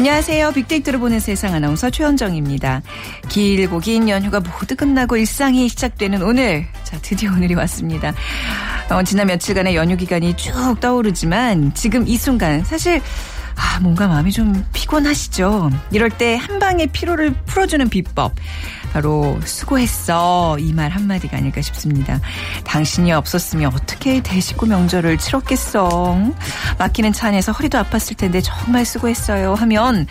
안녕하세요. 빅데이터로 보는 세상 아나운서 최현정입니다. 길고 긴 연휴가 모두 끝나고 일상이 시작되는 오늘. 자, 드디어 오늘이 왔습니다. 어, 지난 며칠간의 연휴 기간이 쭉 떠오르지만 지금 이 순간 사실 아, 뭔가 마음이 좀 피곤하시죠? 이럴 때 한 방에 피로를 풀어주는 비법. 바로 수고했어 이 말 한마디가 아닐까 싶습니다. 당신이 없었으면 어떻게 대식구 명절을 치렀겠어. 막히는 차 안에서 허리도 아팠을 텐데 정말 수고했어요 하면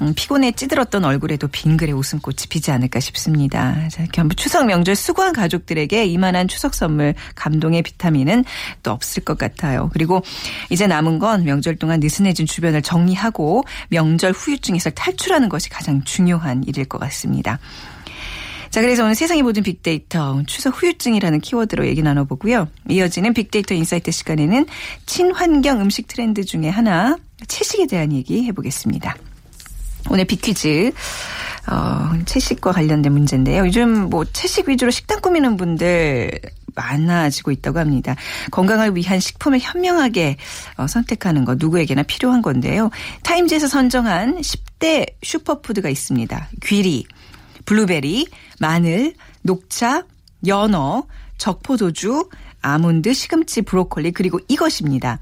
음, 피곤에 찌들었던 얼굴에도 빙그레 웃음꽃이 피지 않을까 싶습니다. 자, 겸 추석 명절 수고한 가족들에게 이만한 추석 선물 감동의 비타민은 또 없을 것 같아요. 그리고 이제 남은 건 명절 동안 느슨해진 주변을 정리하고 명절 후유증에서 탈출하는 것이 가장 중요한 일일 것 같습니다. 자, 그래서 오늘 세상의 모든 빅데이터 추석 후유증이라는 키워드로 얘기 나눠보고요. 이어지는 빅데이터 insight 시간에는 친환경 음식 트렌드 중에 하나 채식에 대한 얘기 해보겠습니다. 오늘 빅퀴즈. 어, 채식과 관련된 문제인데요. 요즘 뭐 채식 위주로 식단 꾸미는 분들 많아지고 있다고 합니다. 건강을 위한 식품을 현명하게 어, 선택하는 거 누구에게나 필요한 건데요. 타임즈에서 선정한 10대 슈퍼푸드가 있습니다. 귀리, 블루베리, 마늘, 녹차, 연어, 적포도주, 아몬드, 시금치, 브로콜리 그리고 이것입니다.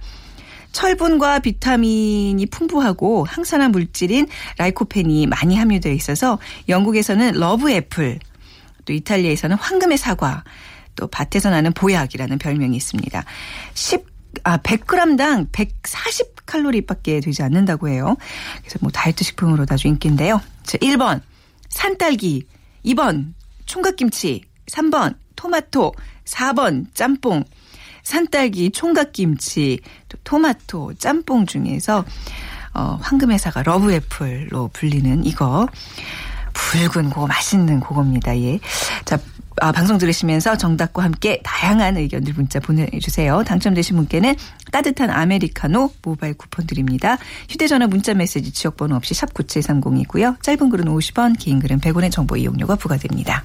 철분과 비타민이 풍부하고 항산화 물질인 라이코펜이 많이 함유되어 있어서 영국에서는 love apple, 또 이탈리아에서는 황금의 사과, 또 밭에서 나는 보약이라는 별명이 있습니다. 10 아, 100g당 140 칼로리밖에 되지 않는다고 해요. 그래서 뭐 다이어트 식품으로 아주 인기인데요. 자, 1번 산딸기, 2번 총각김치, 3번 토마토, 4번 짬뽕. 산딸기, 총각김치, 또 토마토, 짬뽕 중에서 어, 황금회사가 러브애플로 불리는 이거 붉은 고 맛있는 그겁니다. 예. 자, 아, 방송 들으시면서 정답과 함께 다양한 의견들 문자 보내주세요. 당첨되신 분께는 따뜻한 아메리카노 모바일 쿠폰 드립니다. 휴대전화 문자 메시지 지역번호 없이 샵 9730이고요. 짧은 글은 50원, 긴 글은 100원의 정보 이용료가 부과됩니다.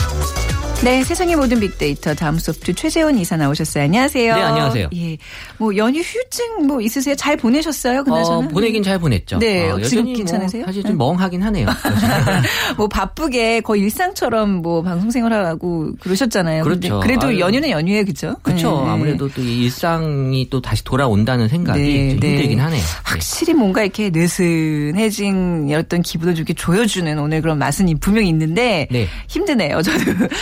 네, 세상의 모든 빅데이터 다음 소프트 최재원 이사 나오셨어요. 안녕하세요. 네, 안녕하세요. 예. 뭐 연휴 휴증 뭐 있으세요? 잘 보내셨어요? 그나저나? 어, 보내긴 잘 보냈죠. 네, 어, 지금 여전히 괜찮으세요? 뭐 사실 좀 멍하긴 하네요. 뭐 바쁘게 거의 일상처럼 뭐 방송 생활하고 그러셨잖아요. 그렇죠. 그래도 아유. 연휴는 연휴에 그죠? 그렇죠. 네. 아무래도 또이 일상이 또 다시 돌아온다는 생각이 네, 좀 네. 힘들긴 하네요. 네. 확실히 뭔가 이렇게 느슨해진 어떤 기분을 좀 이렇게 조여주는 오늘 그런 맛은 분명히 있는데 네. 힘드네요. 저도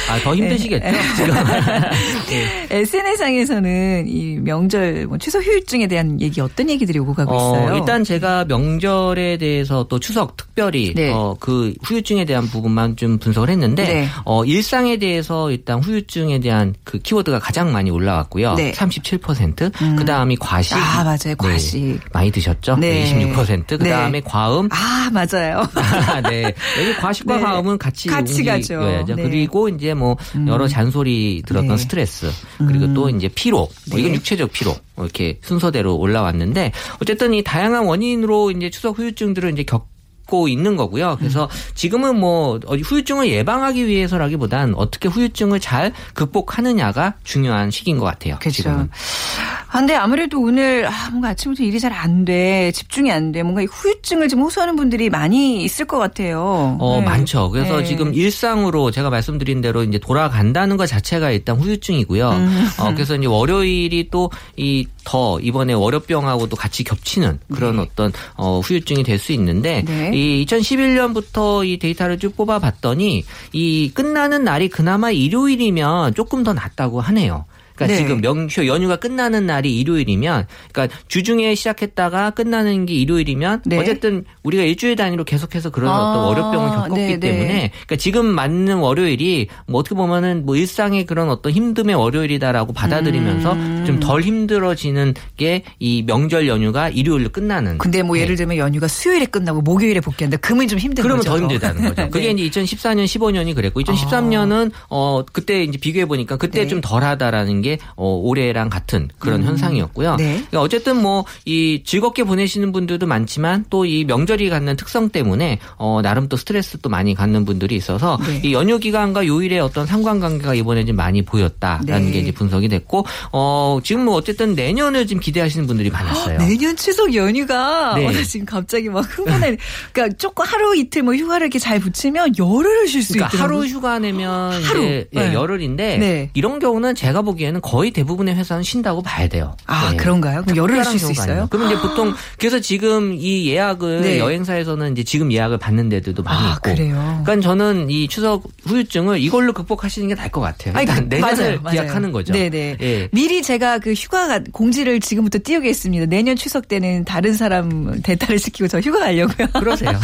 아, 더 힘드시겠죠? 지금. 네. SNS상에서는 이 명절 뭐 추석 휴일증에 대한 얘기 어떤 얘기들이 오고 가고 어, 있어요? 일단 제가 명절에 대해서 또 추석 특별히 네. 어, 그 후유증에 대한 부분만 좀 분석을 했는데 네. 어, 일상에 대해서 일단 후유증에 대한 그 키워드가 가장 많이 올라왔고요. 네. 37%. 그다음이 과식. 아, 맞아요. 과식. 네. 많이 드셨죠? 네. 네. 26%. 그다음에 네. 과음. 아 맞아요. 네. 여기 과식과 네. 과음은 같이 같이 가죠. 네. 그리고 이제 뭐 여러 잔소리 들었던 네. 스트레스 그리고 또 이제 피로 뭐 네. 이건 육체적 피로 뭐 이렇게 순서대로 올라왔는데 어쨌든 이 다양한 원인으로 이제 추석 후유증들을 이제 겪 고 있는 거고요. 그래서 음. 지금은 뭐 어디 후유증을 예방하기 위해서라기보단 어떻게 후유증을 잘 극복하느냐가 중요한 시기인 것 같아요. 그렇죠. 지금은. 아, 근데 아무래도 오늘 아, 뭔가 아침부터 일이 잘 안 돼, 집중이 안 돼, 뭔가 이 후유증을 좀 호소하는 분들이 많이 있을 것 같아요. 어, 네. 많죠. 그래서 네. 지금 일상으로 제가 말씀드린 대로 이제 돌아간다는 것 자체가 일단 후유증이고요. 음. 어, 그래서 이제 월요일이 또이 더 이번에 월요병하고도 같이 겹치는 그런 어떤 어, 후유증이 될 수 있는데 네. 이 2011년부터 이 데이터를 쭉 뽑아봤더니 이 끝나는 날이 그나마 일요일이면 조금 더 낫다고 하네요. 그러니까 네. 지금 명휴 연휴가 끝나는 날이 일요일이면 그러니까 주중에 시작했다가 끝나는 게 일요일이면 네. 어쨌든 우리가 일주일 단위로 계속해서 그런 아, 어떤 월요병을 겪었기 네, 네. 때문에 그러니까 지금 맞는 월요일이 뭐 어떻게 보면은 뭐 일상의 그런 어떤 힘듦의 월요일이다라고 받아들이면서 음. 좀덜 힘들어지는 게 이 명절 연휴가 일요일로 끝나는. 근데 뭐 네. 예를 들면 연휴가 수요일에 끝나고 목요일에 복귀한다. 그러면 좀 힘든 그러면 거죠. 더 힘들다는 거죠. 그게 네. 이제 2014년, 15년이 그랬고 2013년은 어 그때 이제 비교해 보니까 그때 네. 좀 덜하다라는 게 어, 올해랑 같은 그런 현상이었고요. 네. 그러니까 어쨌든 뭐 이 즐겁게 보내시는 분들도 많지만 또 이 명절이 갖는 특성 때문에 어 나름 또 스트레스 도 많이 갖는 분들이 있어서 네. 이 연휴 기간과 요일의 어떤 상관관계가 이번에 좀 많이 보였다라는 네. 게 이제 분석이 됐고 어 지금 뭐 어쨌든 내년을 지금 기대하시는 분들이 많았어요. 내년 추석 연휴가 네. 어, 나 지금 갑자기 막 흥분해. 그러니까 조금 하루 이틀 뭐 휴가를 이렇게 잘 붙이면 열흘을 쉴수 그러니까 있더라고요. 하루 휴가 내면 하루. 예, 네. 열흘인데 네. 이런 경우는 제가 보기에는 거의 대부분의 회사는 쉰다고 봐야 돼요. 아 네. 그런가요? 그럼 열흘을 특별한 쉴수 경우가 있어요? 그럼 이제 보통 그래서 지금 이 예약을 네. 여행사에서는 이제 지금 예약을 받는 데들도 많이 아, 있고. 그래요? 그러니까 저는 이 추석 후유증을 이걸로 극복하시는 게 나을 것 같아요. 아니, 일단 내년을 맞아요, 맞아요. 기약하는 거죠. 네네. 예. 미리 제가 그 휴가 공지를 지금부터 띄우겠습니다. 내년 추석 때는 다른 사람 대타를 시키고 저 휴가 가려고요. 그러세요.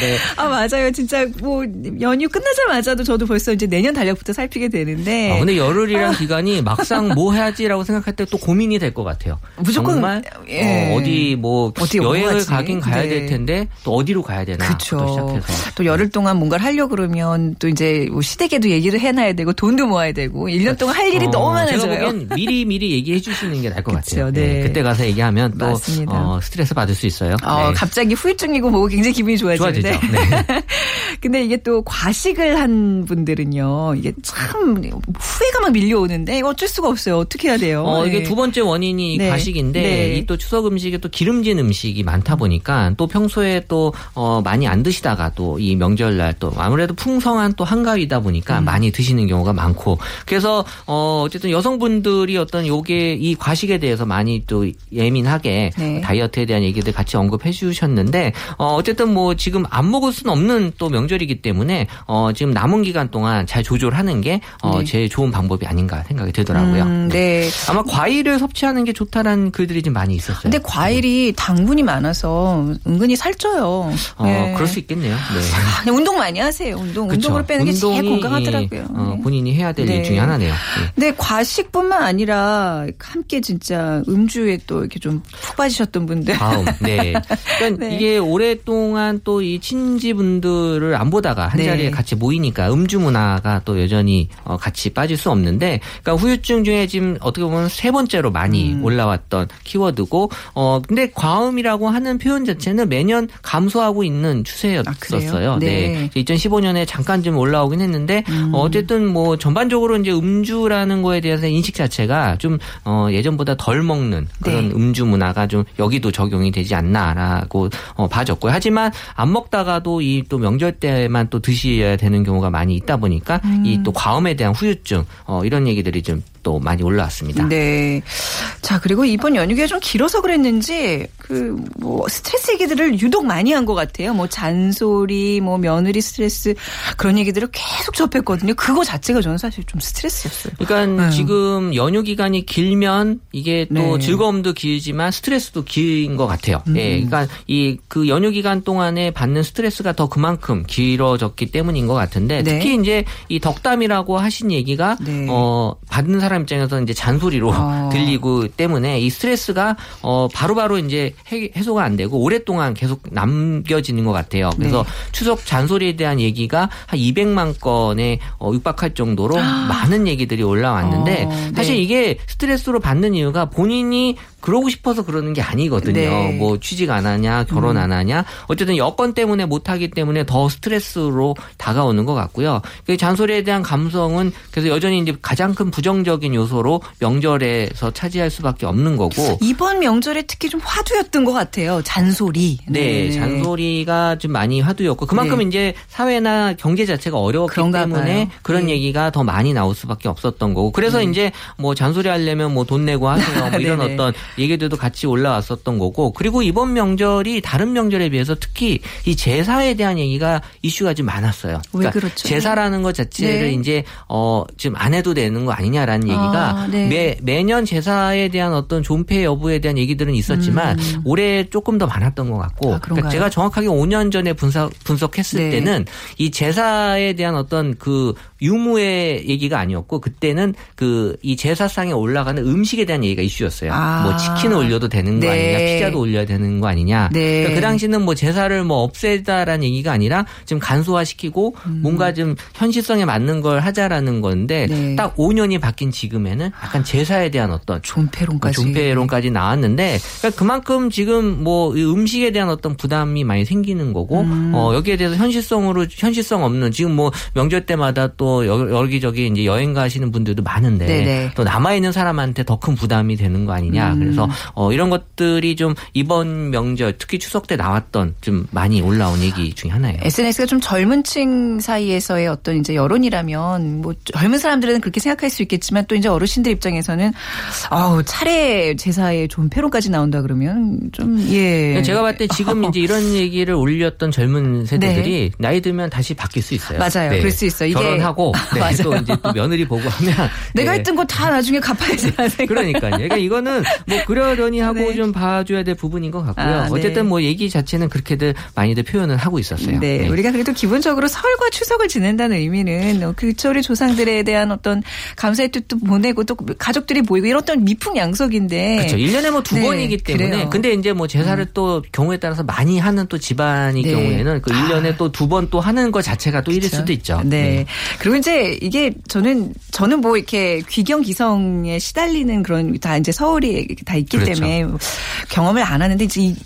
네. 아 맞아요. 진짜 뭐 연휴 끝나자마자도 저도 벌써 이제 내년 달력부터 살피게 되는데. 아, 근데 열흘이란 기간이 막상 뭐 해야지라고 생각할 때 또 고민이 될 것 같아요. 무조건, 정말 예. 어, 디뭐 어디 뭐 여행을 가지? 가긴 가야 네. 될 텐데 또 어디로 가야 되나 그렇죠. 또 시작해서 또 열흘 동안 뭔가를 하려고 그러면 또 이제 뭐 시댁에도 얘기를 해놔야 되고 돈도 모아야 되고 1년 동안 할 일이 어, 너무 많아져요. 미리 미리 얘기해 주시는 게 나을 것 그쵸, 같아요. 네. 그때 가서 얘기하면 또. 어, 스트레스 받을 수 있어요. 어, 네. 갑자기 후유증이고 뭐고 굉장히 기분이 좋아지는데. 좋아지죠. 네. 근데 이게 또 과식을 한 분들은요. 이게 참 후회가 막 밀려오는데 이거 어쩔 수가 없어요. 어떻게 해야 돼요? 어, 이게 네. 두 번째 원인이 네. 과식인데 네. 이또 추석 음식에 또 기름진 음식이 많다 보니까 또 평소에 또 어, 많이 안 드시다가 또 이 명절날 또 아무래도 풍성한 또 한가위다 보니까 음. 많이 드시는 경우가 많고 그래서 어 어쨌든 여성분들이 어떤 요게 이 과식에 대해서 많이 또 예민하게 네. 다이어트에 대한 얘기들 같이 언급해 주셨는데 어 어쨌든 뭐 지금 안 먹을 수는 없는 또 명절이기 때문에 어 지금 남은 기간 동안 잘 조절하는 게어 네. 제일 좋은 방법이 아닌가 생각이 들더라고요. 음, 네. 아마 과일을 섭취하는 게 좋다라는 글들이 좀 많이 있었어요. 근데 과일이 당분이 많아서 은근히 살쪄요. 어, 네. 그럴 수 있겠네요. 네. 아, 운동 많이 하세요. 운동. 그쵸. 운동을 빼는 게 제일 건강하더라고요. 어, 네. 본인이 해야 될일 네. 중에 하나네요. 네. 과식뿐만 아니라 함께 진짜 음주에 또 이렇게 좀 푹 빠지셨던 분들. 다음, 네. 그러니까 네. 이게 오랫동안 또 이 친지분들을 안 보다가 한 네. 자리에 같이 모이니까 음주 문화가 또 여전히 어, 같이 빠질 수 없는데, 그러니까 후유 증 중에 지금 어떻게 보면 세 번째로 많이 음. 올라왔던 키워드고, 어 근데 과음이라고 하는 표현 자체는 매년 감소하고 있는 추세였었어요. 아, 그래요? 네. 2015년에 잠깐 좀 올라오긴 했는데 음. 어, 어쨌든 뭐 전반적으로 이제 음주라는 거에 대해서 인식 자체가 좀 어, 예전보다 덜 먹는 그런 네. 음주 문화가 좀 여기도 적용이 되지 않나라고 어, 봐졌고요. 하지만 안 먹다가도 이 또 명절 때만 또 드셔야 되는 경우가 많이 있다 보니까 음. 이또 과음에 대한 후유증 어, 이런 얘기들이 좀 또 많이 올라왔습니다. 네. 자, 그리고 이번 연휴가 좀 길어서 그랬는지, 그, 뭐, 스트레스 얘기들을 유독 많이 한 것 같아요. 뭐, 잔소리, 뭐, 며느리 스트레스, 그런 얘기들을 계속 접했거든요. 그거 자체가 저는 사실 좀 스트레스였어요. 그러니까 네. 지금 연휴 기간이 길면 이게 또 네. 즐거움도 길지만 스트레스도 긴 것 같아요. 음. 예, 그러니까 이 그 연휴 기간 동안에 받는 스트레스가 더 그만큼 길어졌기 때문인 것 같은데 네. 특히 이제 이 덕담이라고 하신 얘기가 네. 어 받는 사람 입장에서 이제 잔소리로 어. 들리고 때문에 이 스트레스가 어 바로바로 이제 해, 해소가 안 되고 오랫동안 계속 남겨지는 것 같아요. 그래서 네. 추석 잔소리에 대한 얘기가 한 200만 건에 어, 육박할 정도로 많은 얘기들이 올라왔는데 어, 네. 사실 이게 스트레스로 받는 이유가 본인이 그러고 싶어서 그러는 게 아니거든요. 네. 뭐 취직 안 하냐, 결혼 안 하냐, 어쨌든 여건 때문에 못 하기 때문에 더 스트레스로 다가오는 것 같고요. 그 잔소리에 대한 감성은 그래서 여전히 이제 가장 큰 부정적 인 부수적인 요소로 명절에서 차지할 수밖에 없는 거고 이번 명절에 특히 좀 화두였던 것 같아요. 잔소리. 네, 잔소리가 좀 많이 화두였고 그만큼 네. 이제 사회나 경제 자체가 어려웠기 때문에 봐요. 그런 네. 얘기가 더 많이 나올 수밖에 없었던 거고 그래서 이제 뭐 잔소리 하려면 뭐 돈 내고 하세요 뭐 이런 네네. 어떤 얘기들도 같이 올라왔었던 거고 그리고 이번 명절이 다른 명절에 비해서 특히 이 제사에 대한 얘기가 이슈가 좀 많았어요. 왜 그렇죠? 제사라는 것 자체를 네. 이제 어 지금 안 해도 되는 거 아니냐라는 얘기가 아, 네. 매 매년 제사에 대한 어떤 존폐 여부에 대한 얘기들은 있었지만 올해 조금 더 많았던 것 같고 음. 아? 그러니까 제가 정확하게 5년 전에 분석 분석했을 네. 때는 이 제사에 대한 어떤 그 유무의 얘기가 아니었고 그때는 그 이 제사상에 올라가는 음식에 대한 얘기가 이슈였어요. 아. 뭐 치킨을 올려도 되는 거 네. 아니냐, 피자도 올려야 되는 거 아니냐. 네. 그러니까 그 당시는 뭐 제사를 뭐 없애다라는 얘기가 아니라 좀 간소화시키고 뭔가 좀 현실성에 맞는 걸 하자라는 건데 음. 네. 딱 5년이 바뀐 지 금에는 약간 제사에 대한 어떤 존폐론까지. 존폐론까지 나왔는데 그러니까 그만큼 지금 뭐이 음식에 대한 어떤 부담이 많이 생기는 거고 음. 어 여기에 대해서 현실성으로 현실성 없는 지금 뭐 명절 때마다 또 여- 여기저기 이제 여행 가시는 분들도 많은데 네네. 또 남아 있는 사람한테 더 큰 부담이 되는 거 아니냐 음. 그래서 어 이런 것들이 좀 이번 명절 특히 추석 때 나왔던 좀 많이 올라온 얘기 중에 하나예요. SNS가 좀 젊은 층 사이에서의 어떤 이제 여론이라면 뭐 젊은 사람들은 그렇게 생각할 수 있겠지만 또 이제 어르신들 입장에서는 아우 차례 제사에 존폐론까지 나온다 그러면 좀 예. 제가 봤을 때 지금 이제 이런 얘기를 올렸던 젊은 세대들이 나이 들면 다시 바뀔 수 있어요. 네. 맞아요. 그럴 수 있어요. 이게- 결혼하고 네. 또 이제 또 며느리 보고 하면 내가 네. 했던 거 다 나중에 갚아야지 하는 생각. 그러니까요. 그러니까 이거는 뭐 그러려니 하고 네. 좀 봐줘야 될 부분인 것 같고요. 아, 네. 어쨌든 뭐 얘기 자체는 그렇게들 많이들 표현을 하고 있었어요. 네, 우리가 그래도 기본적으로 설과 추석을 지낸다는 의미는 어, 그 철의 조상들에 대한 어떤 감사의 뜻도 보내고 또 가족들이 모이고 이런 어떤 미풍양속인데. 그렇죠. 1년에 뭐두 네, 번이기 때문에. 그래요. 음. 근데 이제 뭐 제사를 또 경우에 따라서 많이 하는 또 집안의 네. 경우에는 그 1년에 또 두 번 또 하는 것 자체가 또 일일 그렇죠. 수도 있죠. 네. 그리고 이제 이게 저는 저는 뭐 이렇게 귀경 기성에 시달리는 그런 다 이제 서울이 다 있기 그렇죠. 때문에 경험을 안 하는데 이제 이-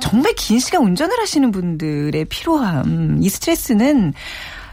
정말 긴 시간 운전을 하시는 분들의 피로함, 이 스트레스는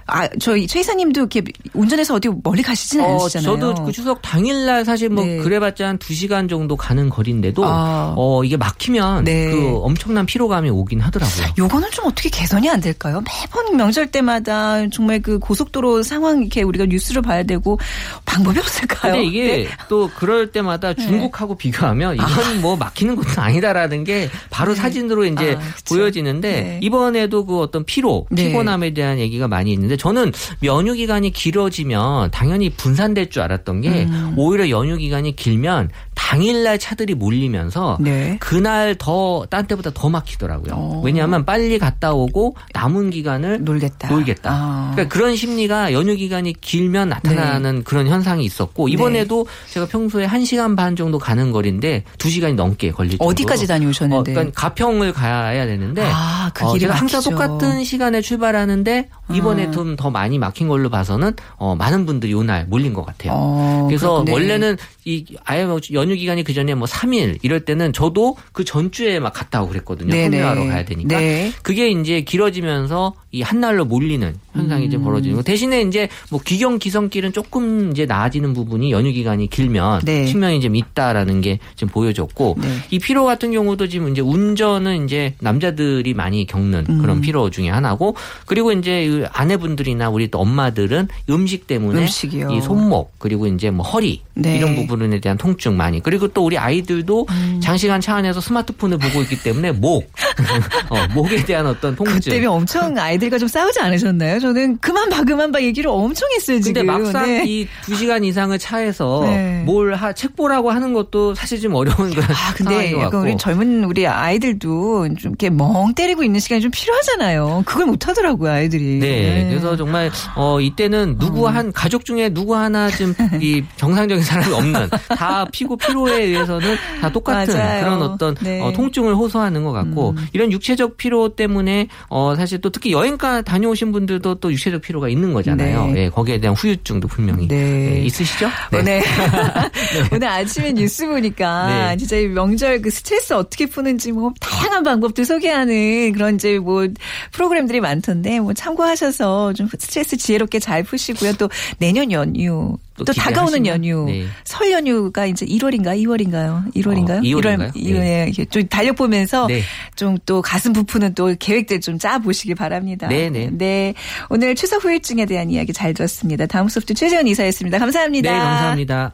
아, 저희 최 이사님도 이렇게 운전해서 어디 멀리 가시진 어, 않으시잖아요. 저도 그 추석 당일날 사실 뭐 네. 그래봤자 한 2시간 정도 가는 거리인데도 아. 어, 이게 막히면 네. 그 엄청난 피로감이 오긴 하더라고요. 요거는 좀 어떻게 개선이 안 될까요? 매번 명절 때마다 정말 그 고속도로 상황 이렇게 우리가 뉴스를 봐야 되고 방법이 없을까요? 근데 이게 네. 또 그럴 때마다 중국하고 비교하면 이건 뭐 막히는 것도 아니다라는 게 바로 사진으로 이제 아. 보여지는데 네. 이번에도 그 어떤 피로, 네. 피곤함에 대한 얘기가 많이 있는데 저는 연휴 기간이 길어지면 당연히 분산될 줄 알았던 게 음. 오히려 연휴 기간이 길면 당일날 차들이 몰리면서 네. 그날 더 딴 때보다 더 막히더라고요. 어. 왜냐하면 빨리 갔다 오고 남은 기간을 놀겠다. 놀겠다. 아. 그러니까 그런 심리가 연휴 기간이 길면 나타나는 그런 현상이 있었고 이번에도 제가 평소에 1시간 반 정도 가는 거리인데 2시간이 넘게 걸릴 정도로 어디까지 다녀오셨는데? 어, 그러니까 가평을 가야 되는데 아, 그 어, 길이 제가 항상. 똑같은 시간에 출발하는데 이번에 음. 좀더 많이 막힌 걸로 봐서는 어, 많은 분들이 요날 몰린 것 같아요. 어, 그래서 그렇군요. 원래는 이 아예 뭐 연휴 기간이 그 전에 뭐 3일 이럴 때는 저도 그 전주에 막 갔다 오고 그랬거든요. 네네. 합류하러 가야 되니까. 네. 그게 이제 길어지면서 이 한날로 몰리는 현상이 음. 이제 벌어지는 거. 대신에 이제 뭐 귀경 기성길은 조금 이제 나아지는 부분이 연휴 기간이 길면 네. 측면이 좀 있다라는 게좀 보여졌고 네. 이 피로 같은 경우도 지금 이제 운전은 이제 남자들이 많이 겪는 음. 그런 피로 중에 하나고 그리고 이제 이 아내분들이나 우리 또 엄마들은 음식 때문에 음식이요. 이 손목 그리고 이제 뭐 허리 네. 이런 부분에 대한 통증 많이 그리고 또 우리 아이들도 음. 장시간 차 안에서 스마트폰을 보고 있기 때문에 목 어, 목에 대한 어떤 통증 그 때문에 엄청 아이들 과 좀 싸우지 않으셨나요? 저는 그만 봐 그만 봐 얘기를 엄청 했어요 근데 지금. 막상 네. 이두 시간 이상을 차에서 네. 뭘 하, 책 보라고 하는 것도 사실 좀 어려운 그런 아, 근데 약간. 우리 젊은 우리 아이들도 좀 이렇게 멍 때리고 있는 시간이 좀 필요하잖아요. 그걸 못 하더라고요, 아이들이. 네, 그래서 정말 어 이때는 누구 한 가족 중에 누구 하나 좀 이 정상적인 사람이 없는 다 피고 피로에 의해서는 다 똑같은 맞아요. 그런 어떤 네. 음. 어, 통증을 호소하는 것 같고 이런 육체적 피로 때문에 어 사실 또 특히 여행 가 다녀오신 분들도 또 육체적 피로가 있는 거잖아요. 네. 예, 거기에 대한 후유증도 분명히 네. 예, 있으시죠? 오늘 오늘 아침에 뉴스 보니까 네. 진짜 이 명절 그 스트레스 어떻게 푸는지 뭐 다양한 방법들 소개하는 그런 이제 뭐 프로그램들이 많던데 뭐 참고하셔서 좀 스트레스 지혜롭게 잘 푸시고요. 또 내년 연휴 또, 또 다가오는 연휴. 네. 설 연휴가 이제 1월인가 2월인가요? 1월인가요? 어, 2월인가요? 1월, 예. 이게 좀 달력 보면서 네. 좀또 가슴 부푸는 또 계획들 좀 짜 보시기 바랍니다. 네, 네. 네. 오늘 추석 후유증에 대한 이야기 잘 들었습니다. 다음 소프트 최재원 이사였습니다. 감사합니다. 네, 감사합니다.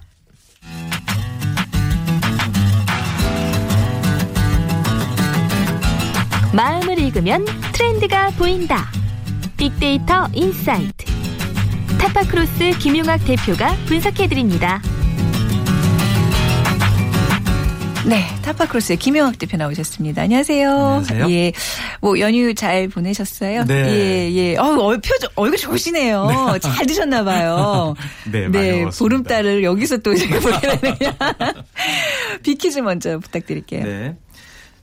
마음을 읽으면 트렌드가 보인다. 빅데이터 insight. 타파크로스 김용학 대표가 분석해드립니다. 네, 타파크로스의 김영학 대표 나오셨습니다. 안녕하세요. 안녕하세요. 예, 뭐 연휴 잘 보내셨어요? 네. 예, 예. 어, 얼 표정 얼굴 좋으시네요. 잘 드셨나 봐요. 네, 많이 먹었습니다. 보름달을 여기서 또 제가 보게 되네요. 빅퀴즈 먼저 부탁드릴게요. 네.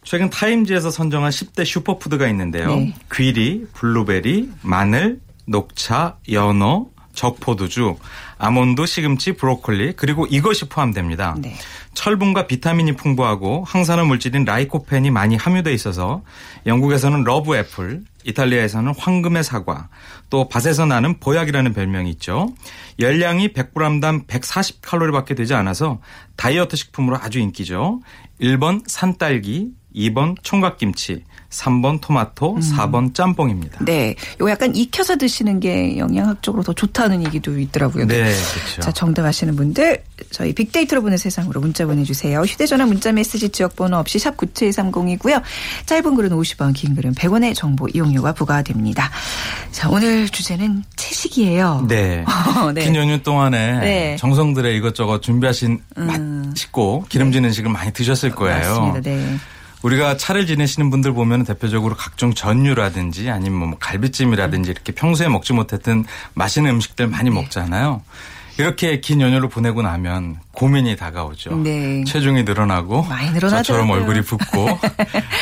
최근 타임지에서 선정한 10대 슈퍼푸드가 있는데요. 네. 귀리, 블루베리, 마늘, 녹차, 연어, 적포도주, 아몬드, 시금치, 브로콜리 그리고 이것이 포함됩니다. 네. 철분과 비타민이 풍부하고 항산화 물질인 라이코펜이 많이 함유돼 있어서 영국에서는 love apple, 이탈리아에서는 황금의 사과, 또 밭에서 나는 보약이라는 별명이 있죠. 열량이 100g당 140칼로리밖에 되지 않아서 다이어트 식품으로 아주 인기죠. 1번 산딸기, 2번 총각김치, 3번 토마토, 4번 짬뽕입니다. 네. 요거 약간 익혀서 드시는 게 영양학적으로 더 좋다는 얘기도 있더라고요. 네, 그렇죠. 자, 정답 아시는 분들 저희 빅데이터로 보는 세상으로 문자 보내주세요. 휴대전화 문자 메시지 지역번호 없이 샵 9730이고요. 짧은 글은 50원, 긴 글은 100원의 정보 이용료가 부과됩니다. 자, 오늘 주제는 채식이에요. 네. 네. 긴 연휴 동안에 네. 정성들의 이것저것 준비하신 맛있고 기름진 음식을 많이 드셨을 거예요. 맞습니다. 네. 우리가 차를 지내시는 분들 보면 대표적으로 각종 전류라든지 아니면 뭐 갈비찜이라든지 이렇게 평소에 먹지 못했던 맛있는 음식들 많이 먹잖아요. 이렇게 긴 연휴를 보내고 나면 고민이 다가오죠. 네. 체중이 늘어나고 많이 늘어나더라고요. 저처럼 얼굴이 붓고.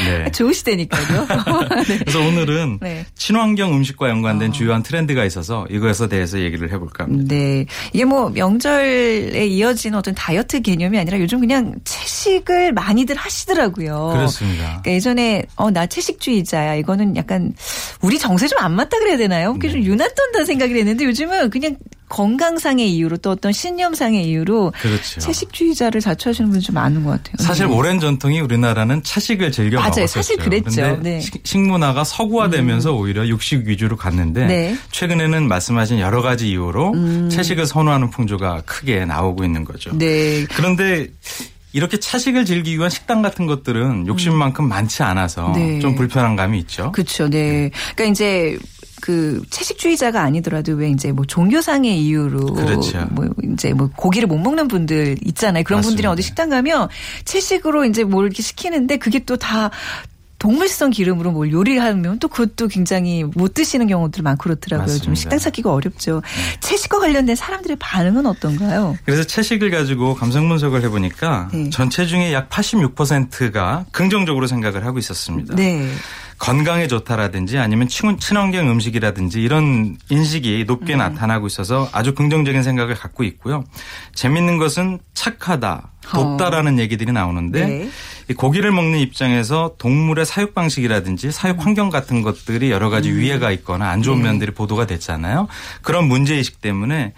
네. 좋으시다니까요. 네. 그래서 오늘은 네. 친환경 음식과 연관된 주요한 트렌드가 있어서 이것에 대해서 얘기를 해볼까 합니다. 네. 이게 뭐 명절에 이어지는 어떤 다이어트 개념이 아니라 요즘 그냥 채식을 많이들 하시더라고요. 그렇습니다. 그러니까 예전에 어 나 채식주의자야 이거는 약간 우리 정세 좀 안 맞다 그래야 되나요? 그게 네. 좀 유난떤다 생각이 됐는데 요즘은 그냥 건강상의 이유로 또 어떤 신념상의 이유로 그렇죠. 채식주의자를 자처하시는 분이 좀 많은 것 같아요. 사실 네. 오랜 전통이 우리나라는 차식을 즐겨 맞아요. 먹었었죠. 사실 그랬죠. 네. 음. 식- 식문화가 서구화되면서 오히려 육식 위주로 갔는데 네. 최근에는 말씀하신 여러 가지 이유로 채식을 선호하는 풍조가 크게 나오고 있는 거죠. 음. 네. 그런데 이렇게 차식을 즐기기 위한 식당 같은 것들은 욕심만큼 많지 않아서 네. 좀 불편한 감이 있죠. 그렇죠. 네. 그러니까 이제 그 채식주의자가 아니더라도 왜 이제 뭐 종교상의 이유로 그렇죠. 뭐 이제 뭐 고기를 못 먹는 분들 있잖아요. 그런 분들이 맞습니다. 어디 식당 가면 채식으로 이제 뭘 이렇게 시키는데 그게 또다 동물성 기름으로 뭘 요리를 하면 또 그것도 굉장히 못 드시는 경우들 많고 그렇더라고요. 좀 맞습니다. 식당 찾기가 어렵죠. 채식과 관련된 사람들의 반응은 어떤가요? 그래서 채식을 가지고 감성 분석을 해보니까 네. 전체 중에 약 86%가 긍정적으로 생각을 하고 있었습니다. 네. 건강에 좋다라든지 아니면 친- 친환경 음식이라든지 이런 인식이 높게 음. 나타나고 있어서 아주 긍정적인 생각을 갖고 있고요. 재밌는 것은 착하다, 돕다라는 얘기들이 나오는데 어. 네. 이 고기를 먹는 입장에서 동물의 사육 방식이라든지 사육 환경 같은 것들이 여러 가지 음. 위해가 있거나 안 네. 좋은 면들이 보도가 됐잖아요. 그런 문제 의식 때문에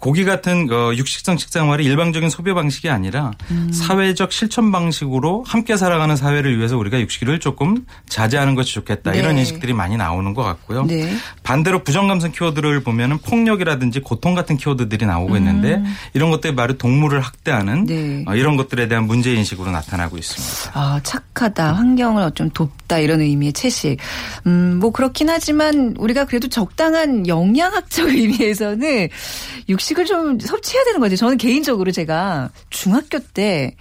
고기 같은 어, 육식성 식생활이 일방적인 소비 방식이 아니라 음. 사회적 실천 방식으로 함께 살아가는 사회를 위해서 우리가 육식을 조금 자제하는 것이 좋겠다 네. 이런 인식들이 많이 나오는 것 같고요. 네. 반대로 부정감성 키워드를 보면은 폭력이라든지 고통 같은 키워드들이 나오고 있는데 이런 것들이 바로 동물을 학대하는 음. 네. 어, 이런 것들에 대한 문제 인식으로 나타나고 있습니다. 아, 착하다, 환경을 좀 돕다 이런 의미의 채식. 음, 뭐 그렇긴 하지만 우리가 그래도 적당한 영양학적 의미에서는 육식을 좀 섭취해야 되는 거죠. 저는 개인적으로 제가 중학교 때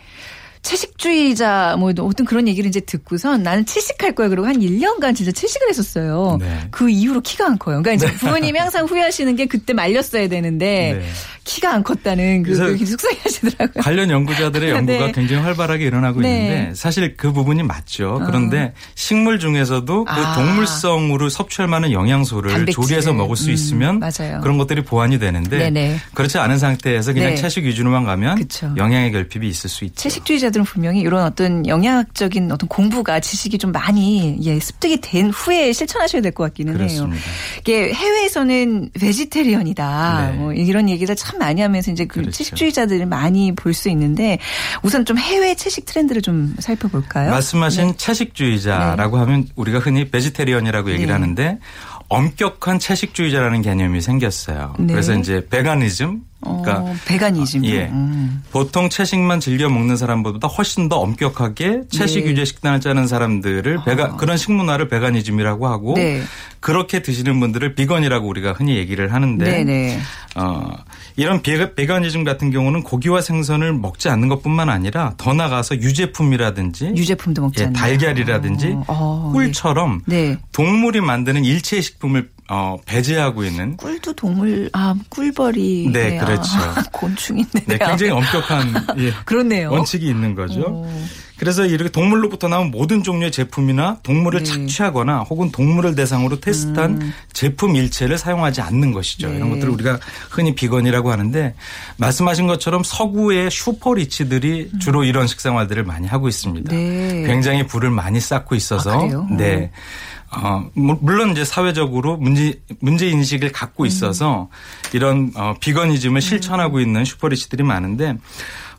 채식주의자 뭐 어떤 그런 얘기를 이제 듣고선 나는 채식할 거야 그러고 한 1년간 진짜 채식을 했었어요. 네. 그 이후로 키가 안 커요. 그러니까 이제 부모님이 항상 후회하시는 게 그때 말렸어야 되는데 네. 키가 안 컸다는 그, 속상해 하시더라고요. 관련 연구자들의 연구가 네. 굉장히 활발하게 일어나고 네. 있는데 사실 그 부분이 맞죠. 그런데 식물 중에서도 그 아. 동물성으로 섭취할 만한 영양소를 단백질을. 조리해서 먹을 수 음, 있으면 맞아요. 그런 것들이 보완이 되는데 네네. 그렇지 않은 상태에서 그냥 네. 채식 위주로만 가면 그쵸. 영양의 결핍이 있을 수 있죠. 채식주의자들은 분명히 이런 어떤 영양학적인 어떤 공부가 지식이 좀 많이 예, 습득이 된 후에 실천하셔야 될 것 같기는 해요. 그렇습니다. 이게 해외에서는 vegetarian이다. 네. 뭐 이런 얘기를 참참 많이 하면서 이제 그 그렇죠. 채식주의자들을 많이 볼 수 있는데 우선 좀 해외 채식 트렌드를 좀 살펴볼까요? 말씀하신 네. 채식주의자라고 하면 우리가 흔히 vegetarian이라고 얘기를 네. 하는데 엄격한 채식주의자라는 개념이 생겼어요. 네. 그래서 이제 veganism 그러니까 어, veganism. 예. 음. 보통 채식만 즐겨 먹는 사람보다 훨씬 더 엄격하게 채식 네. 유제 식단을 짜는 사람들을 베가 그런 식문화를 veganism이라고 하고 네. 그렇게 드시는 분들을 비건이라고 우리가 흔히 얘기를 하는데 네네. 어, 이런 베가, 베가니즘 같은 경우는 고기와 생선을 먹지 않는 것뿐만 아니라 더 나가서 유제품이라든지 유제품도 먹지 예? 달걀이라든지 어, 어, 꿀처럼 네. 동물이 만드는 일체 식품을 어, 배제하고 있는 꿀도 동물 아 꿀벌이 네, 그렇죠. 곤충인데 네, 굉장히 엄격한 예, 그렇네요. 원칙이 있는 거죠. 어. 그래서 이렇게 동물로부터 나온 모든 종류의 제품이나 동물을 네. 착취하거나 혹은 동물을 대상으로 테스트한 제품 일체를 사용하지 않는 것이죠. 음. 네. 이런 것들을 우리가 흔히 비건이라고 하는데 말씀하신 것처럼 서구의 슈퍼리치들이 주로 이런 식생활들을 많이 하고 있습니다. 네. 굉장히 불을 많이 쌓고 있어서 아? 네. 어, 물- 물론 이제 사회적으로 문제, 문제 인식을 갖고 음. 있어서 이런 어, 비건이즘을 실천하고 있는 슈퍼리치들이 많은데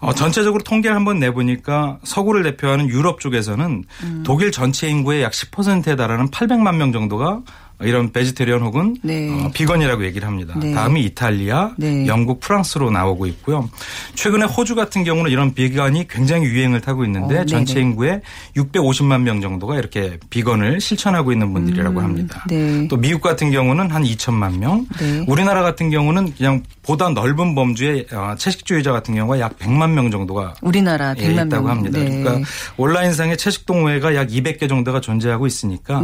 어, 전체적으로 통계를 한번 내보니까 서구를 대표하는 유럽 쪽에서는 음. 독일 전체 인구의 약 10%에 달하는 800만 명 정도가 이런 베지테리언 혹은 네. 어, 비건이라고 얘기를 합니다. 네. 다음이 이탈리아, 네. 영국, 프랑스로 나오고 있고요. 최근에 호주 같은 경우는 이런 비건이 굉장히 유행을 타고 있는데 어, 전체. 인구의 650만 명 정도가 이렇게 비건을 실천하고 있는 분들이라고 합니다. 네. 또 미국 같은 경우는 한 2천만 명, 네. 우리나라 같은 경우는 그냥 보다 넓은 범주의 어, 채식주의자 같은 경우가 약 100만 명 정도가 우리나라 예, 100만 있다고 명. 합니다. 네. 그러니까 온라인상의 채식 동호회가 약 200개 정도가 존재하고 있으니까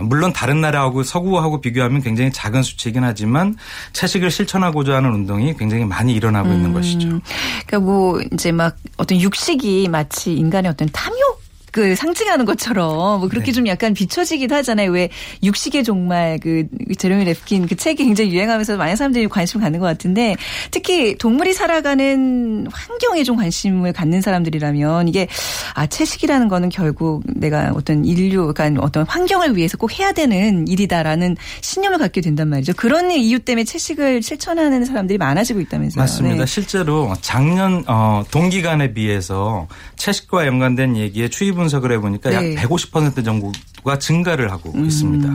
물론 다른 나라하고 서구하고 비교하면 굉장히 작은 수치이긴 하지만 채식을 실천하고자 하는 운동이 굉장히 많이 일어나고 있는 것이죠. 음, 그러니까 뭐 이제 막 어떤 육식이 마치 인간의 어떤 탐욕 그 상징하는 것처럼 뭐 그렇게 네. 좀 약간 비춰지기도 하잖아요. 왜 육식의 종말 그 제레미 랩킨 그 책이 굉장히 유행하면서 많은 사람들이 관심 갖는 것 같은데 특히 동물이 살아가는 환경에 좀 관심을 갖는 사람들이라면 이게 아 채식이라는 거는 결국 내가 어떤 인류 그러니까 어떤 환경을 위해서 꼭 해야 되는 일이다라는 신념을 갖게 된단 말이죠. 그런 이유 때문에 채식을 실천하는 사람들이 많아지고 있다면서요. 맞습니다. 네. 실제로 작년 어, 동기간에 비해서 채식과 연관된 얘기에 추이 분석을 해보니까 네. 약 150% 정도 가 증가를 하고 있습니다.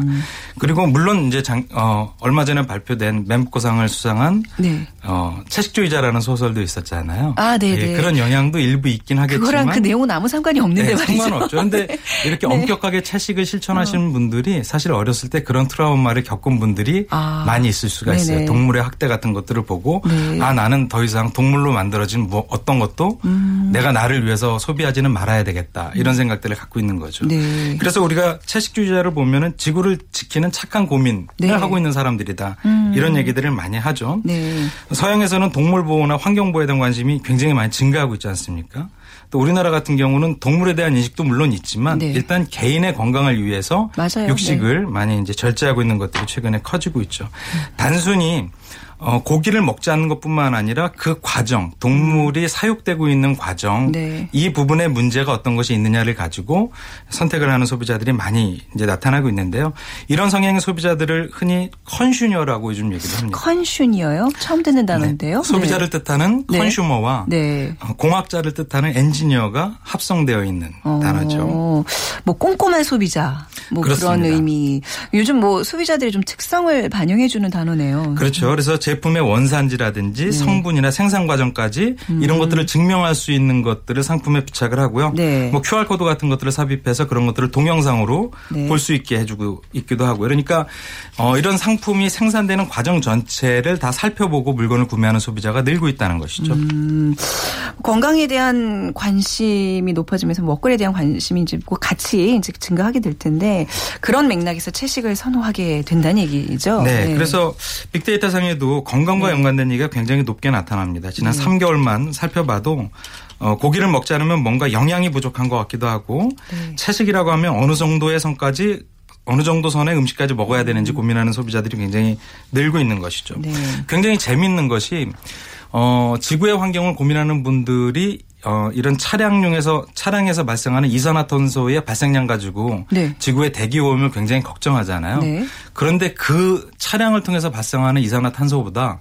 그리고 물론 이제 장, 어, 얼마 전에 발표된 멤버상을 수상한 네. 어, 채식주의자라는 소설도 있었잖아요. 아, 네네. 예, 그런 영향도 일부 있긴 하겠지만 그거랑 그 내용은 아무 상관이 없는데 네, 말이죠. 상관없죠. 그런데 이렇게 네. 엄격하게 채식을 실천하시는 분들이 사실 어렸을 때 그런 트라우마를 겪은 분들이 아. 많이 있을 수가 있어요. 네네. 동물의 학대 같은 것들을 보고 네. 아 나는 더 이상 동물로 만들어진 뭐 어떤 것도 음. 내가 나를 위해서 소비하지는 말아야 되겠다 이런 생각들을 갖고 있는 거죠. 네. 그래서 우리가 채식 주의자를 보면은 지구를 지키는 착한 고민을 네. 하고 있는 사람들이다 이런 얘기들을 많이 하죠. 네. 서양에서는 동물 보호나 환경 보호에 대한 관심이 굉장히 많이 증가하고 있지 않습니까? 또 우리나라 같은 경우는 동물에 대한 인식도 물론 있지만 네. 일단 개인의 건강을 위해서 맞아요. 네. 육식을 많이 이제 절제하고 있는 것들이 최근에 커지고 있죠. 단순히 어, 고기를 먹지 않는 것뿐만 아니라 그 과정, 동물이 사육되고 있는 과정, 음. 네. 이 부분에 문제가 어떤 것이 있느냐를 가지고 선택을 하는 소비자들이 많이 이제 나타나고 있는데요. 이런 성향의 소비자들을 흔히 컨슈녀라고 요즘 얘기를 합니다. 컨슈니어요? 처음 듣는 단어인데요. 네. 소비자를 뜻하는 네. consumer와 네. 어, 공학자를 뜻하는 엔지니어가 합성되어 있는 어, 단어죠. 뭐 꼼꼼한 소비자 뭐 그런 그렇습니다. 의미. 요즘 뭐 소비자들이 좀 특성을 반영해 주는 단어네요. 그렇죠. 그래서 제품의 원산지라든지 네. 성분이나 생산 과정까지 이런 것들을 증명할 수 있는 것들을 상품에 부착을 하고요. 음. 네. 뭐 QR 코드 같은 것들을 삽입해서 그런 것들을 동영상으로 네. 볼수 있게 해주고 있기도 하고. 그러니까 어, 이런 상품이 생산되는 과정 전체를 다 살펴보고 물건을 구매하는 소비자가 늘고 있다는 것이죠. 음. 건강에 대한 관심이 높아지면서 먹거리에 대한 관심이 이제 뭐 같이 이제 증가하게 될 텐데 그런 맥락에서 채식을 선호하게 된다는 얘기죠. 네, 그래서 빅데이터 상에도 건강과 네. 연관된 얘기가 굉장히 높게 나타납니다. 지난 3개월만 살펴봐도 어, 고기를 먹지 않으면 뭔가 영양이 부족한 것 같기도 하고 네. 채식이라고 하면 어느 정도의 선까지 어느 정도 선의 음식까지 먹어야 되는지 고민하는 소비자들이 굉장히 늘고 있는 것이죠. 네. 굉장히 재밌는 것이 어, 지구의 환경을 고민하는 분들이 어, 이런 차량용에서 차량에서 발생하는 이산화탄소의 발생량 가지고 네. 지구의 대기 오염을 굉장히 걱정하잖아요. 네. 그런데 그 차량을 통해서 발생하는 이산화탄소보다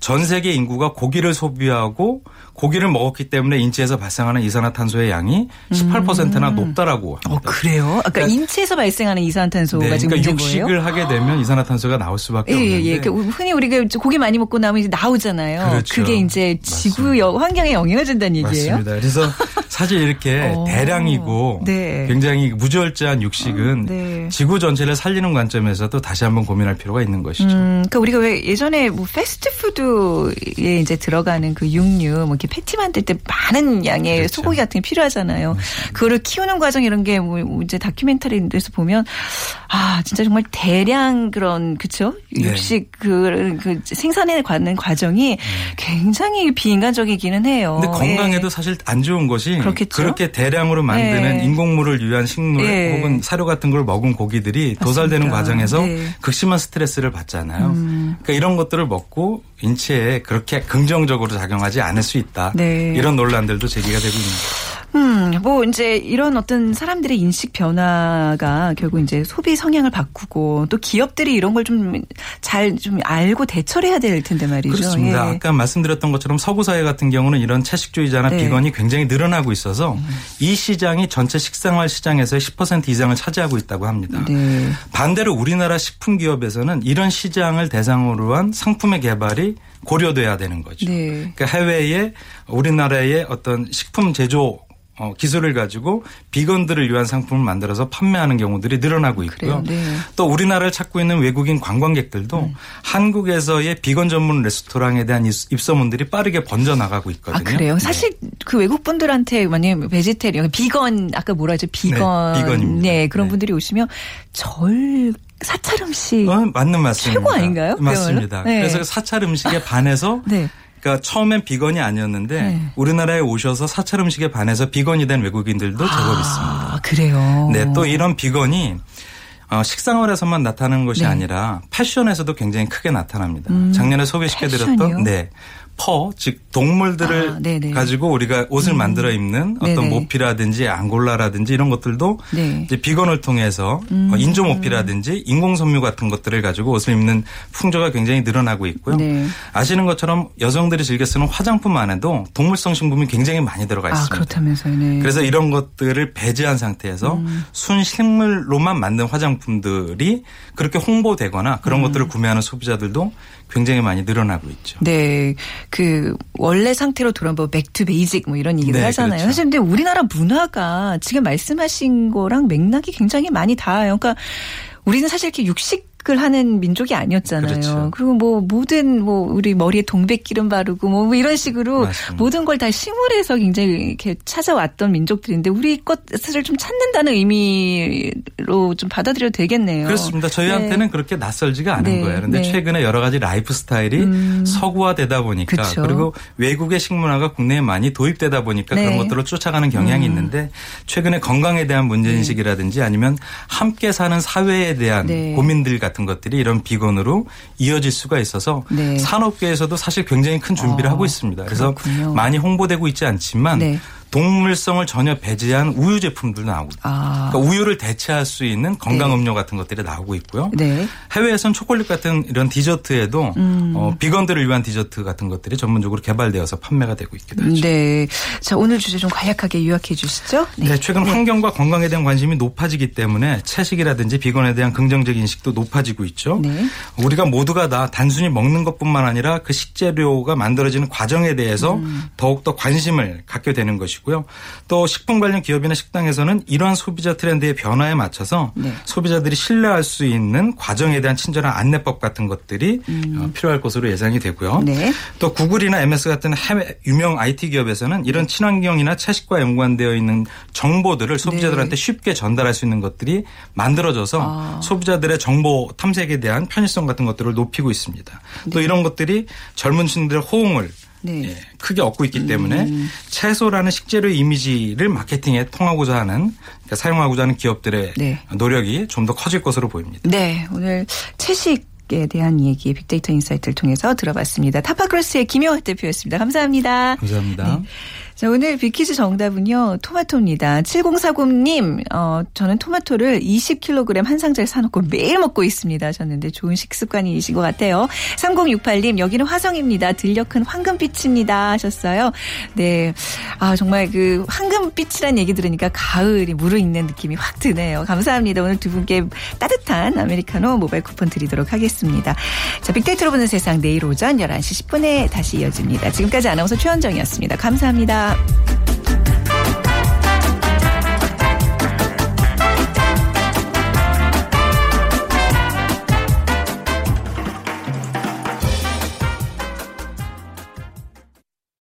전 세계 인구가 고기를 소비하고 고기를 먹었기 때문에 인체에서 발생하는 이산화탄소의 양이 18%나 높다라고 합니다. 어, 그래요? 아까 인체에서 발생하는 이산화탄소가 네, 지금 그러니까 문제인 거예요? 육식을 하게 되면 이산화탄소가 나올 수밖에 예, 없는데 예, 예. 그 흔히 우리가 고기 많이 먹고 나면 이제 나오잖아요. 그렇죠. 게 이제 지구 여- 환경에 영향을 준다는 얘기예요. 맞습니다. 그래서 사실 이렇게 어. 대량이고 네. 굉장히 무절제한 육식은 네. 지구 전체를 살리는 관점에서도 다시 한번 고민할 필요가 있는 것이죠. 음, 그러니까 우리가 왜 예전에 뭐 패스트푸드에 이제 들어가는 그 육류, 뭐 이렇게 패티 만들 때 많은 양의 그렇죠. 소고기 같은 게 필요하잖아요. 그거를 키우는 과정 이런 게 뭐 이제 다큐멘터리에서 보면 아 진짜 정말 대량 그런 그쵸 네. 육식 그, 그 생산해 가는 과정이 굉장히 비인간적이기는 해요. 근데 건강에도 예. 사실 안 좋은 것이 그렇겠죠? 렇게 대량으로 만드는 네. 인공물을 위한 식물 네. 혹은 사료 같은 걸 먹은 고기들이 도살되는 맞습니다. 과정에서 네. 음. 극심한 스트레스를 받잖아요. 그러니까 이런 것들을 먹고 인체에 그렇게 긍정적으로 작용하지 않을 수 있다. 네. 이런 논란들도 제기가 되고 거죠. 음, 뭐 이제 이런 어떤 사람들의 인식 변화가 결국 이제 소비 성향을 바꾸고 또 기업들이 이런 걸 좀잘좀 알고 대처를 해야 될 텐데 말이죠. 그렇습니다. 예. 아까 말씀드렸던 것처럼 서구 사회 같은 경우는 이런 채식주의자나 네. 음. 비건이 굉장히 늘어나고 있어서 이 시장이 전체 식생활 시장에서의 10% 이상을 차지하고 있다고 합니다. 네. 반대로 우리나라 식품 기업에서는 이런 시장을 대상으로 한 상품의 개발이 고려돼야 되는 거죠. 네. 그러니까 해외에 우리나라의 어떤 식품 제조 어, 기술을 가지고 비건들을 위한 상품을 만들어서 판매하는 경우들이 늘어나고 있고요. 네. 음. 또 우리나라를 찾고 있는 외국인 관광객들도 한국에서의 비건 전문 레스토랑에 대한 입- 입소문들이 빠르게 번져 나가고 있거든요. 아 그래요? 네. 사실 그 외국 분들한테 만약 베지테리언, 비건 아까 뭐라 하죠? 비건, 네, 비건입니다. 네 그런 네. 분들이 오시면 절 사찰 음식. 어, 맞는 말씀입니다. 최고 아닌가요? 맞습니다. 네. 그래서 사찰 음식에 반해서 네. 그러니까 처음엔 비건이 아니었는데 네. 우리나라에 오셔서 사찰 음식에 반해서 비건이 된 외국인들도 제법 있습니다. 아 그래요. 네, 또 이런 비건이 어, 식생활에서만 나타나는 것이 네. 아니라 패션에서도 굉장히 크게 나타납니다. 작년에 소개시켜드렸던? 네. 퍼, 즉 동물들을 아. 가지고 우리가 옷을 만들어 입는 어떤 네네. 모피라든지 앙골라라든지 이런 것들도 네. 이제 비건을 통해서 어, 인조 모피라든지 인공 섬유 같은 것들을 가지고 옷을 입는 풍조가 굉장히 늘어나고 있고요. 네. 아시는 것처럼 여성들이 즐겨 쓰는 화장품 안에도 동물성 식품이 굉장히 많이 들어가 아 있습니다. 그렇다면서요. 네. 그래서 이런 것들을 배제한 상태에서 음. 순 식물로만 만든 화장품들이 그렇게 홍보되거나 그런 음. 것들을 구매하는 소비자들도 굉장히 많이 늘어나고 있죠. 네, 그 원래 상태로 돌아온 뭐 back to basic 뭐 이런 얘기를 네, 하잖아요. 그렇죠. 사실 근데 우리나라 문화가 지금 말씀하신 거랑 맥락이 굉장히 많이 닿아요. 그러니까 우리는 사실 이렇게 육식 을 하는 민족이 아니었잖아요. 그렇죠. 그리고뭐 모든 뭐 우리 머리에 동백 기름 바르고 뭐 이런 식으로 맞습니다. 모든 걸 다 식물에서 굉장히 이렇게 찾아왔던 민족들인데 우리 것을 좀 찾는다는 의미로 좀 받아들여도 되겠네요. 그렇습니다. 저희한테는 그렇게 낯설지가 않은 네, 거예요. 그런데 네. 음. 최근에 여러 가지 라이프 스타일이 서구화되다 보니까 그쵸. 그리고 외국의 식문화가 국내에 많이 도입되다 보니까 네. 음. 그런 것들을 쫓아가는 경향이 있는데 최근에 건강에 대한 문제인식이라든지 아니면 함께 사는 사회에 대한 네. 고민들 같은 것들이 이런 비건으로 이어질 수가 있어서 네. 산업계에서도 사실 굉장히 큰 준비를 아, 하고 있습니다. 그래서 그렇군요. 많이 홍보되고 있지 않지만 네. 동물성을 전혀 배제한 우유 제품도 나오고 아. 그러니까 우유를 대체할 수 있는 건강 음료 같은 것들이 나오고 있고요. 네. 해외에선 초콜릿 같은 이런 디저트에도 음. 어, 비건들을 위한 디저트 같은 것들이 전문적으로 개발되어서 판매가 되고 있기도 하죠. 네. 자, 오늘 주제 좀 간략하게 요약해 주시죠. 네, 최근 환경과 건강에 대한 관심이 높아지기 때문에 채식이라든지 비건에 대한 긍정적인 인식도 높아지고 있죠. 네. 우리가 모두가 다 단순히 먹는 것뿐만 아니라 그 식재료가 만들어지는 과정에 대해서 음. 더욱더 관심을 갖게 되는 것이고 요. 또 식품 관련 기업이나 식당에서는 이러한 소비자 트렌드의 변화에 맞춰서 네. 소비자들이 신뢰할 수 있는 과정에 대한 친절한 안내법 같은 것들이 어, 필요할 것으로 예상이 되고요. 음. 네. 또 구글이나 MS 같은 해외 유명 IT 기업에서는 이런 친환경이나 채식과 연관되어 있는 정보들을 소비자들한테 쉽게 전달할 수 있는 것들이 만들어져서 네. 아. 소비자들의 정보 탐색에 대한 편의성 같은 것들을 높이고 있습니다. 또 이런 것들이 젊은 층들의 호응을 네. 예, 크게 얻고 있기 때문에 채소라는 식재료 이미지를 마케팅에 통하고자 하는 그러니까 사용하고자 하는 기업들의 네. 노력이 좀 더 커질 것으로 보입니다. 네, 오늘 채식 에 대한 얘기 빅데이터 insight를 통해서 들어봤습니다. 타파크로스의 김영학 대표였습니다. 감사합니다. 감사합니다. 네. 자, 오늘 비키즈 정답은요, 토마토입니다. 7040님, 어, 저는 토마토를 20kg 한 상자에 사놓고 매일 먹고 있습니다. 하셨는데 좋은 식습관이신 것 같아요. 3068님, 여기는 화성입니다. 들녘은 황금빛입니다. 하셨어요. 네. 아, 정말 그 황금빛이란 얘기 들으니까 가을이 무르익는 느낌이 확 드네요. 감사합니다. 오늘 두 분께 따뜻한 아메리카노 모바일 쿠폰 드리도록 하겠습니다. 자, 빅데이터로 보는 세상 내일 오전 11시 10분에 다시 이어집니다. 지금까지 아나운서 최현정이었습니다. 감사합니다. した。